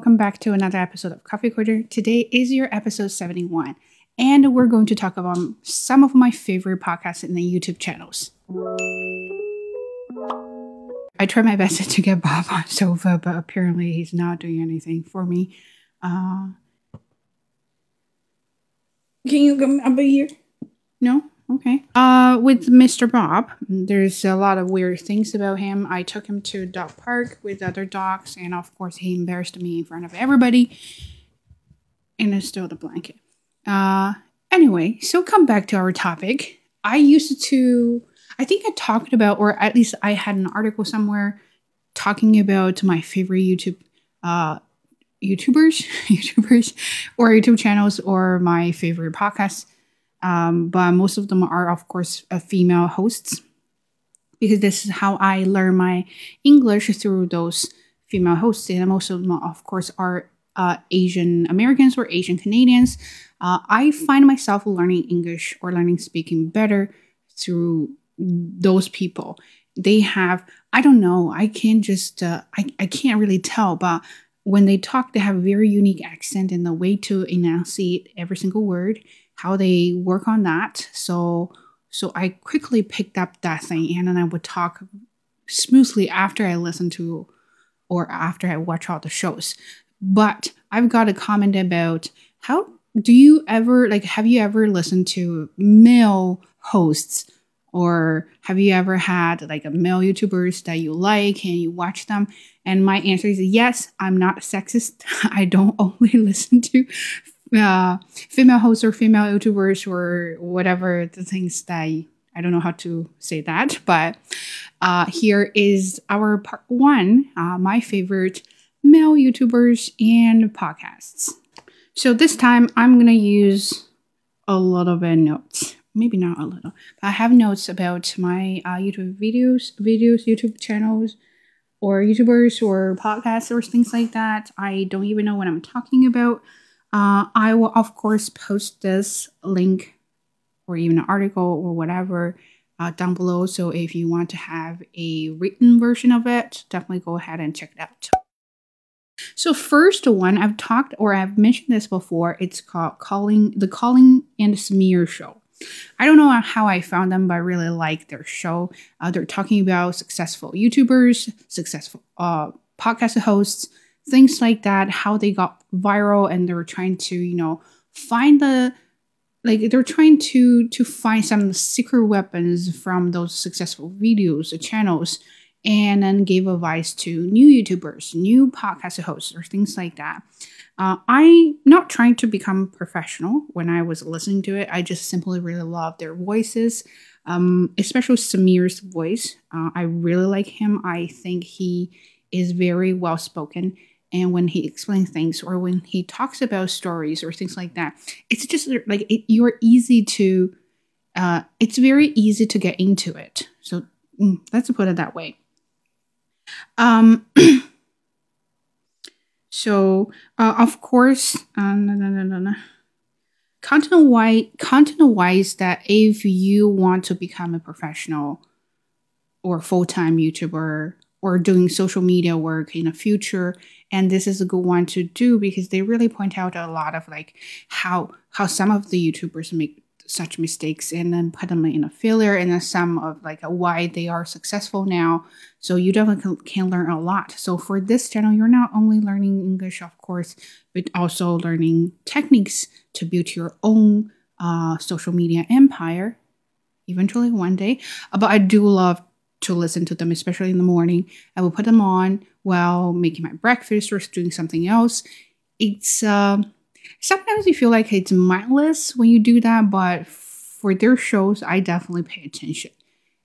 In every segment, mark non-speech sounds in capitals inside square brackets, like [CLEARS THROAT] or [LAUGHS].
welcome back to another episode of Coffee Corner. Today is your episode 71, and we're going to talk about some of my favorite podcasts in the YouTube channels. I tried my best [LAUGHS] to get Bob on sofa, but apparently he's not doing anything for me. Uh, can you come up here? No? Okay. Uh, with Mr. Bob, there's a lot of weird things about him. I took him to dog park with other dogs, and of course, he embarrassed me in front of everybody. And I stole the blanket. Uh, anyway, so come back to our topic. I used to, I think I talked about, or at least I had an article somewhere talking about my favorite YouTube, uh, YouTubers, [LAUGHS] YouTubers, or YouTube channels, or my favorite podcasts um, but most of them are, of course, uh, female hosts because this is how I learn my English through those female hosts. And most of them, of course, are uh, Asian Americans or Asian Canadians. Uh, I find myself learning English or learning speaking better through those people. They have, I don't know, I can't just, uh, I, I can't really tell, but when they talk, they have a very unique accent and the way to enunciate every single word how they work on that. So so I quickly picked up that thing and then I would talk smoothly after I listened to or after I watch all the shows. But I've got a comment about how do you ever like have you ever listened to male hosts or have you ever had like a male YouTubers that you like and you watch them? And my answer is yes, I'm not sexist. [LAUGHS] I don't [LAUGHS] only listen to uh, female hosts or female YouTubers or whatever the things that I, I don't know how to say that, [LAUGHS] but uh, here is our part one, uh, my favorite male YouTubers and podcasts. So this time I'm gonna use a little bit notes, maybe not a little, but I have notes about my uh, YouTube videos, videos, YouTube channels, or YouTubers or podcasts or things like that. I don't even know what I'm talking about. Uh, I will, of course, post this link or even an article or whatever uh, down below. So if you want to have a written version of it, definitely go ahead and check it out. So first one I've talked or I've mentioned this before. It's called Colin the Colin and Samir Show. I don't know how I found them, but I really like their show. Uh, they're talking about successful YouTubers, successful uh, podcast hosts, things like that, how they got viral and they were trying to, you know, find the like they're trying to to find some secret weapons from those successful videos or channels and then gave advice to new YouTubers, new podcast hosts, or things like that. Uh, I'm not trying to become professional when I was listening to it. I just simply really love their voices, um, especially Samir's voice. Uh, I really like him. I think he is very well spoken and when he explains things or when he talks about stories or things like that it's just like it, you're easy to uh, it's very easy to get into it. So mm, let's put it that way. Um [CLEARS THROAT] so uh, of course uh, no, no, no, content wise content wise that if you want to become a professional or full-time youtuber or doing social media work in the future. And this is a good one to do because they really point out a lot of like how how some of the youtubers make such mistakes and then put them in a failure and then some of like why they are successful now. So you definitely can, learn a lot. So for this channel you're not only learning english of course but also learning techniques to build your own uh, social media empire eventually one day. But i do love to listen to them, especially in the morning. I will put them on while making my breakfast or doing something else. It's uh, sometimes you feel like it's mindless when you do that, but for their shows, I definitely pay attention.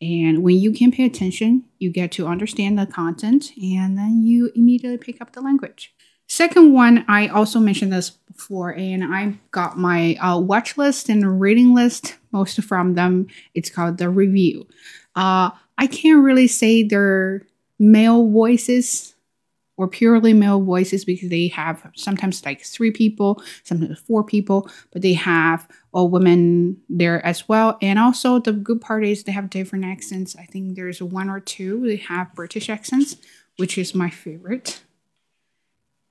And when you can pay attention, you get to understand the content and then you immediately pick up the language. Second one, I also mentioned this before, and I got my uh, watch list and reading list, most from them. It's called the review. Uh, I can't really say they're male voices or purely male voices because they have sometimes like three people, sometimes four people, but they have all women there as well. And also the good part is they have different accents. I think there's one or two they have British accents, which is my favorite.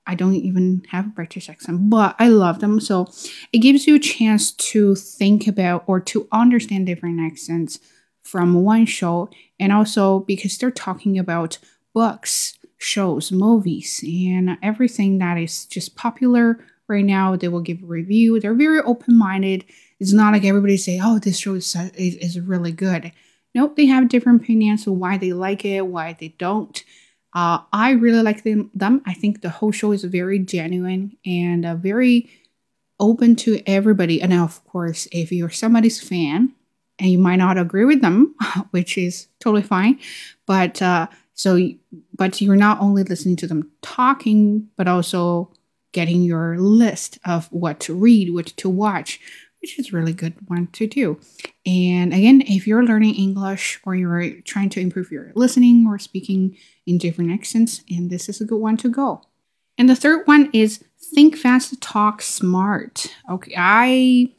I don't even have a British accent, but I love them. So it gives you a chance to think about or to understand different accents from one show. And also because they're talking about books, shows, movies, and everything that is just popular right now. They will give a review. They're very open minded. It's not like everybody say, oh, this show is, is, is really good. Nope, they have different opinions of why they like it, why they don't. Uh, I really like them, them. I think the whole show is very genuine and uh, very open to everybody. And now, of course, if you're somebody's fan and you might not agree with them, [LAUGHS] which is totally fine, but uh, so but you're not only listening to them talking, but also getting your list of what to read, what to watch, which is really good one to do. And again, if you're learning English or you're trying to improve your listening or speaking in different accents, and this is a good one to go. And the third one is think fast, talk smart. Okay, I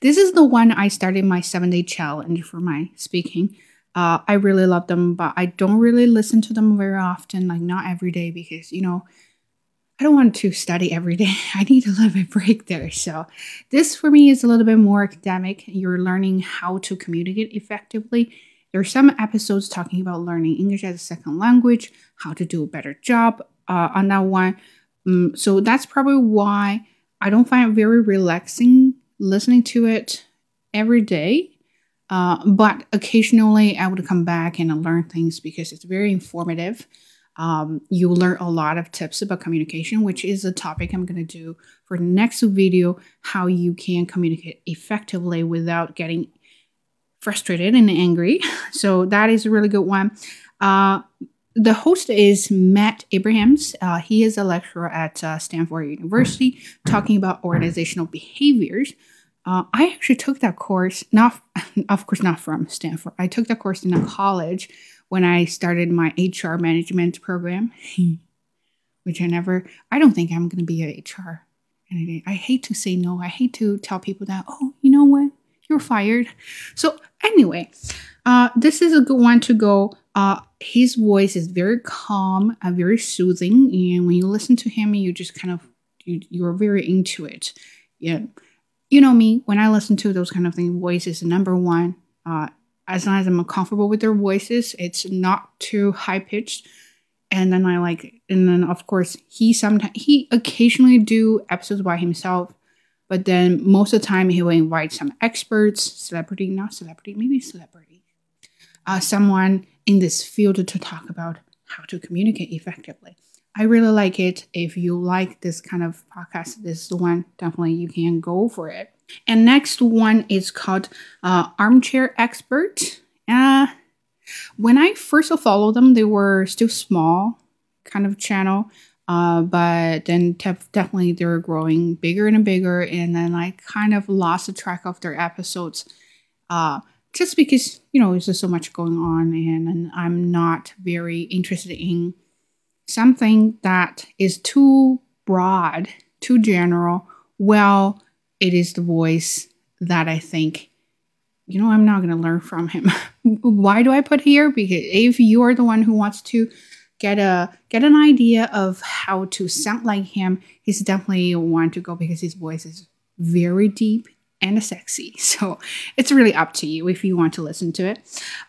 this is the one I started my seven day challenge for my speaking. Uh, I really love them, but I don't really listen to them very often, like not every day, because you know I don't want to study every day. [LAUGHS] I need a little bit break there. So this for me is a little bit more academic. You're learning how to communicate effectively. There are some episodes talking about learning English as a second language, how to do a better job uh, on that one. Um, so that's probably why I don't find it very relaxing listening to it every day. Uh, but occasionally I would come back and learn things because it's very informative um, you'll learn a lot of tips about communication, which is a topic I'm going to do for the next video how you can communicate effectively without getting frustrated and angry. [LAUGHS] So, that is a really good one. Uh, the host is Matt Abrahams. Uh, he is a lecturer at uh, Stanford University talking about organizational behaviors. Uh, I actually took that course, not [LAUGHS] of course not from Stanford. I took that course in a college when I started my HR management program, [LAUGHS] which I never, I don't think I'm going to be an HR. I hate to say no. I hate to tell people that, oh, you? You're fired. So, anyway, uh, this is a good one to go. Uh, his voice is very calm and very soothing. And when you listen to him, you just kind of, you, you're very into it. Yeah. You know me, when I listen to those kind of things, voice is number one. Uh, as long as I'm comfortable with their voices, it's not too high pitched. And then I like, and then of course he sometimes he occasionally do episodes by himself, but then most of the time he will invite some experts, celebrity, not celebrity, maybe celebrity, uh, someone in this field to talk about how to communicate effectively. I really like it. If you like this kind of podcast, this is the one definitely you can go for it. And next one is called uh, Armchair Expert. Uh, when I first followed them, they were still small kind of channel. Uh, but then definitely they were growing bigger and bigger. And then I kind of lost the track of their episodes. Uh, just because, you know, there's just so much going on and, and I'm not very interested in something that is too broad, too general. Well, it is the voice that I think, you know, I'm not going to learn from him. [LAUGHS] Why do I put here? Because if you're the one who wants to get a get an idea of how to sound like him, he's definitely one to go because his voice is very deep and sexy. [LAUGHS] So it's really up to you if you want to listen to it.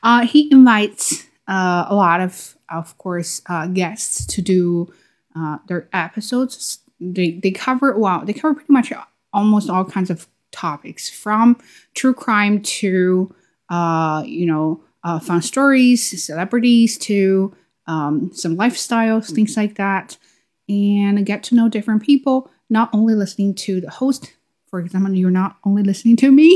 Uh, he invites uh, a lot of, of course, uh, guests to do uh, their episodes. They they cover well, they cover pretty much almost all kinds of topics from true crime to uh, you know uh, fun stories celebrities to um, some lifestyles things like that and get to know different people not only listening to the host for example you're not only listening to me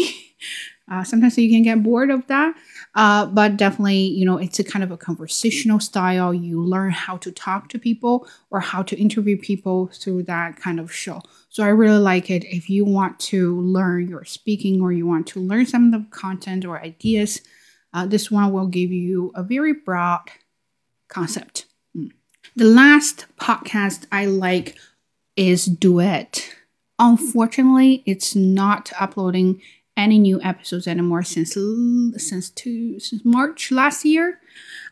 [LAUGHS] uh, sometimes you can get bored of that uh, but definitely, you know, it's a kind of a conversational style. You learn how to talk to people or how to interview people through that kind of show. So I really like it. If you want to learn your speaking or you want to learn some of the content or ideas, uh, this one will give you a very broad concept. Mm. The last podcast I like is Duet. Unfortunately, it's not uploading any new episodes anymore since since two since March last year.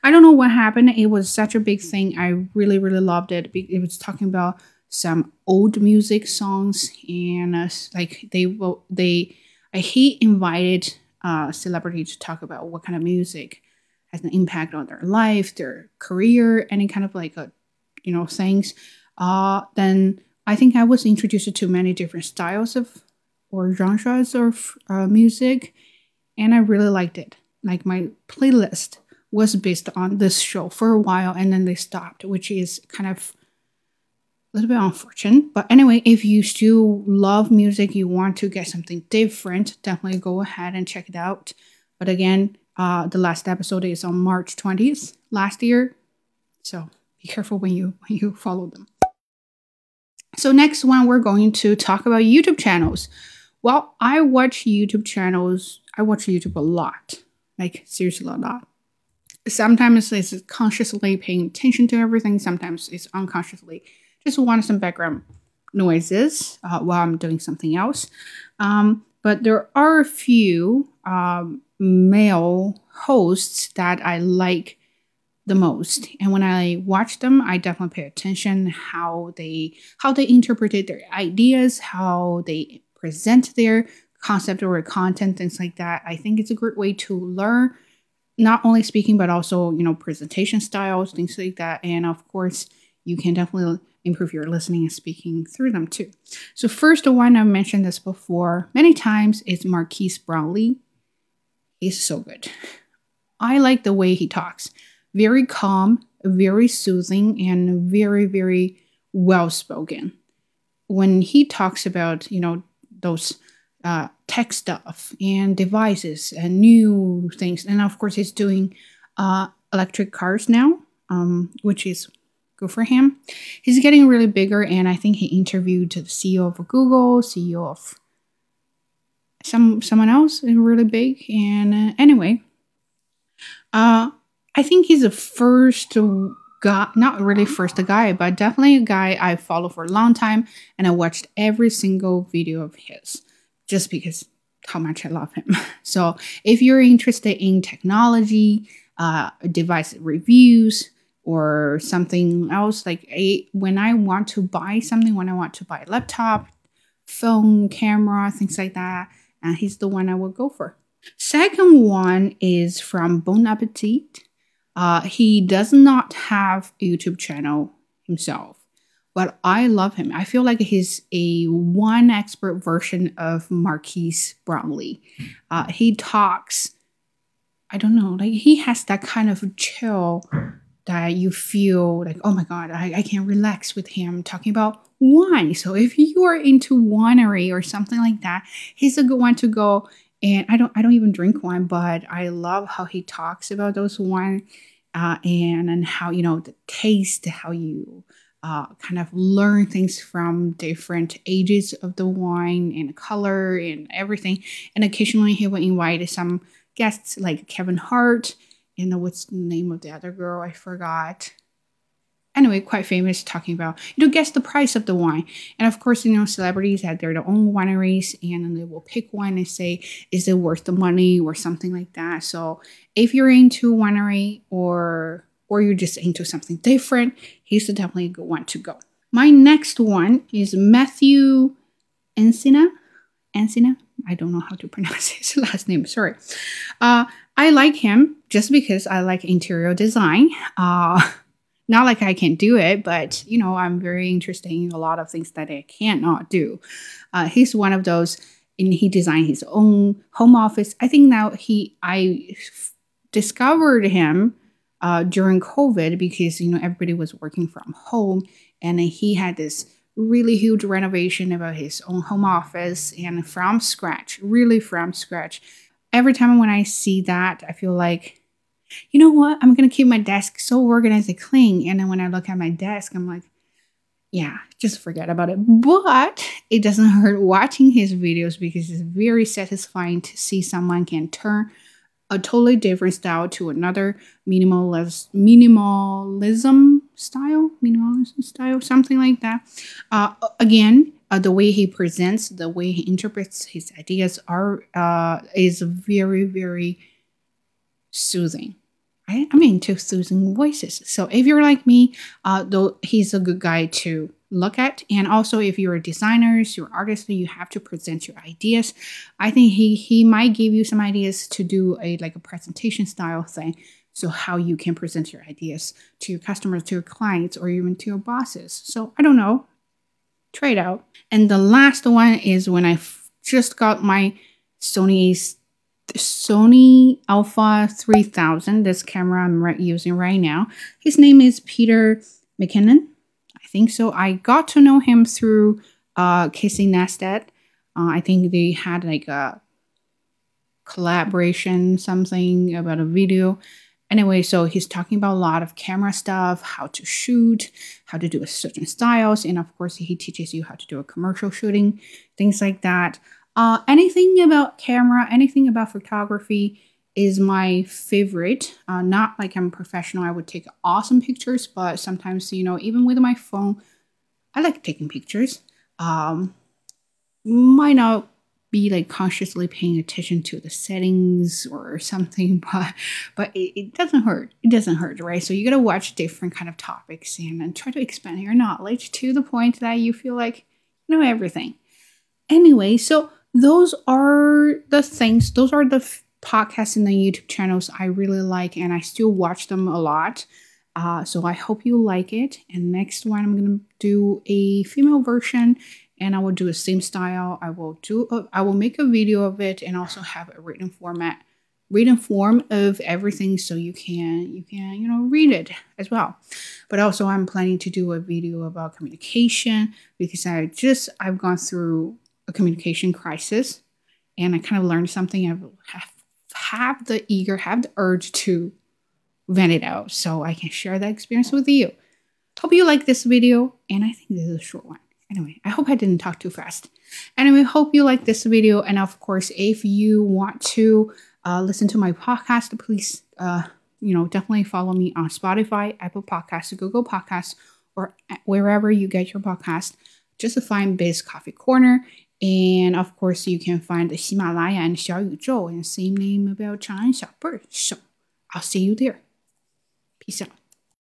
I don't know what happened. It was such a big thing. I really really loved it. It was talking about some old music songs and uh, like they they uh, he invited uh celebrity to talk about what kind of music has an impact on their life their career any kind of like a you know things uh then i think i was introduced to many different styles of or genres of uh, music and i really liked it like my playlist was based on this show for a while and then they stopped which is kind of a little bit unfortunate. But anyway, if you still love music, you want to get something different, definitely go ahead and check it out. But again, uh, the last episode is on March 20th last year. So be careful when you when you follow them. So next one, we're going to talk about YouTube channels. Well, I watch YouTube channels. I watch YouTube a lot, like seriously a lot. Sometimes it's consciously paying attention to everything. Sometimes it's unconsciously just want some background noises uh, while I'm doing something else. Um, but there are a few um, male hosts that I like the most and when i watch them i definitely pay attention how they how they interpreted their ideas how they present their concept or content things like that i think it's a great way to learn not only speaking but also you know presentation styles things like that and of course you can definitely improve your listening and speaking through them too. So, first, the one i've mentioned this before many times is Marques Brownlee. He's so good. I like the way he talks. Very calm, very soothing, and very, very well spoken. When he talks about, you know, those uh, tech stuff and devices and new things, and of course, he's doing uh, electric cars now, um, which is Good for him. He's getting really bigger, and I think he interviewed the CEO of Google, CEO of some someone else really big. And uh, anyway, uh, I think he's the first guy, not really first guy, but definitely a guy I follow for a long time, and I watched every single video of his just because how much I love him. [LAUGHS] So if you're interested in technology, uh, device reviews, or something else like a, when i want to buy something when i want to buy a laptop phone camera things like that and he's the one i will go for. Second one is from bon appetit. Uh, he does not have a youtube channel himself but i love him. I feel like he's a one expert version of marques brownlee. Uh, he talks i don't know like he has that kind of chill that you feel like, oh my God, I, I can relax with him talking about wine. So if you are into winery or something like that, he's a good one to go. And I don't I don't even drink wine, but I love how he talks about those wine uh, and and how you know the taste, how you uh, kind of learn things from different ages of the wine and color and everything. And occasionally he will invite some guests like Kevin Hart know what's the name of the other girl i forgot anyway quite famous talking about you know guess the price of the wine. And of course you know celebrities have their own wineries and then they will pick one and say is it worth the money or something like that. So if you're into winery or or you're just into something different he's definitely a good one to go. My next one is matthew encina encina? I don't know how to [LAUGHS] pronounce his last name sorry. Uh I like him just because I like interior design. Uh, [LAUGHS] not like I can do it, but you know, I'm very interested in a lot of things that I cannot do. Uh, he's one of those, and he designed his own home office. I think now he, I f- discovered him uh, during COVID because you know everybody was working from home, and he had this really huge renovation about his own home office and from scratch, really from scratch every time when I see that, I feel like, you know what? I'm gonna keep my desk so organized and clean. And then when I look at my desk, I'm like, yeah, just forget about it. But it doesn't hurt watching his videos because it's very satisfying to see someone can turn a totally different style to another minimalist minimalism style, minimalism style, something like that. Uh, again, uh, the way he presents, the way he interprets his ideas are uh, is very very soothing. I, I'm into soothing voices. So if you're like me, uh, though he's a good guy to look at. And also, if you're designers, you're artists, you have to present your ideas. I think he he might give you some ideas to do a like a presentation style thing. So how you can present your ideas to your customers, to your clients, or even to your bosses. So I don't know. Trade out. And the last one is when I just got my Sony's Sony Alpha 3000, this camera I'm using right now. His name is Peter McKinnon. I think so. I got to know him through uh, Casey Neistat. Uh, I think they had like a collaboration, something about a video. Anyway, so he's talking about a lot of camera stuff, how to shoot, how to do a certain styles, and of course he teaches you how to do a commercial shooting, things like that. Uh, anything about camera, anything about photography is my favorite. Uh, not like I'm professional, I would take awesome pictures, but sometimes, you know, even with my phone, I like taking pictures. Um, might not be like consciously paying attention to the settings or [LAUGHS] something, but but it, it doesn't hurt. It doesn't hurt, right? So you gotta watch different kind of topics and, and try to expand your knowledge to the point that you feel like you know everything. Anyway, so those are the things, those are the f- podcasts and the YouTube channels I really like, and I still watch them a lot. Uh, so I hope you like it. And next one, I'm gonna do a female version, and I will do the same style. I will do, a, I will make a video of it, and also have a written format, written form of everything, so you can, you can, you know, read it as well. But also, I'm planning to do a video about communication because I just, I've gone through a communication crisis and I kind of learned something. I have, have the eager, have the urge to vent it out so I can share that experience with you. Hope you like this video and I think this is a short one. Anyway, I hope I didn't talk too fast. Anyway, hope you like this video. And of course, if you want to uh, listen to my podcast, please, uh, you know, definitely follow me on Spotify, Apple Podcasts, Google Podcasts, or wherever you get your podcast. Just to find Biz Coffee Corner and of course, you can find the Himalaya and Xiaoyuzhou and same name about Chang'an Xiaobei. So I'll see you there. Peace out.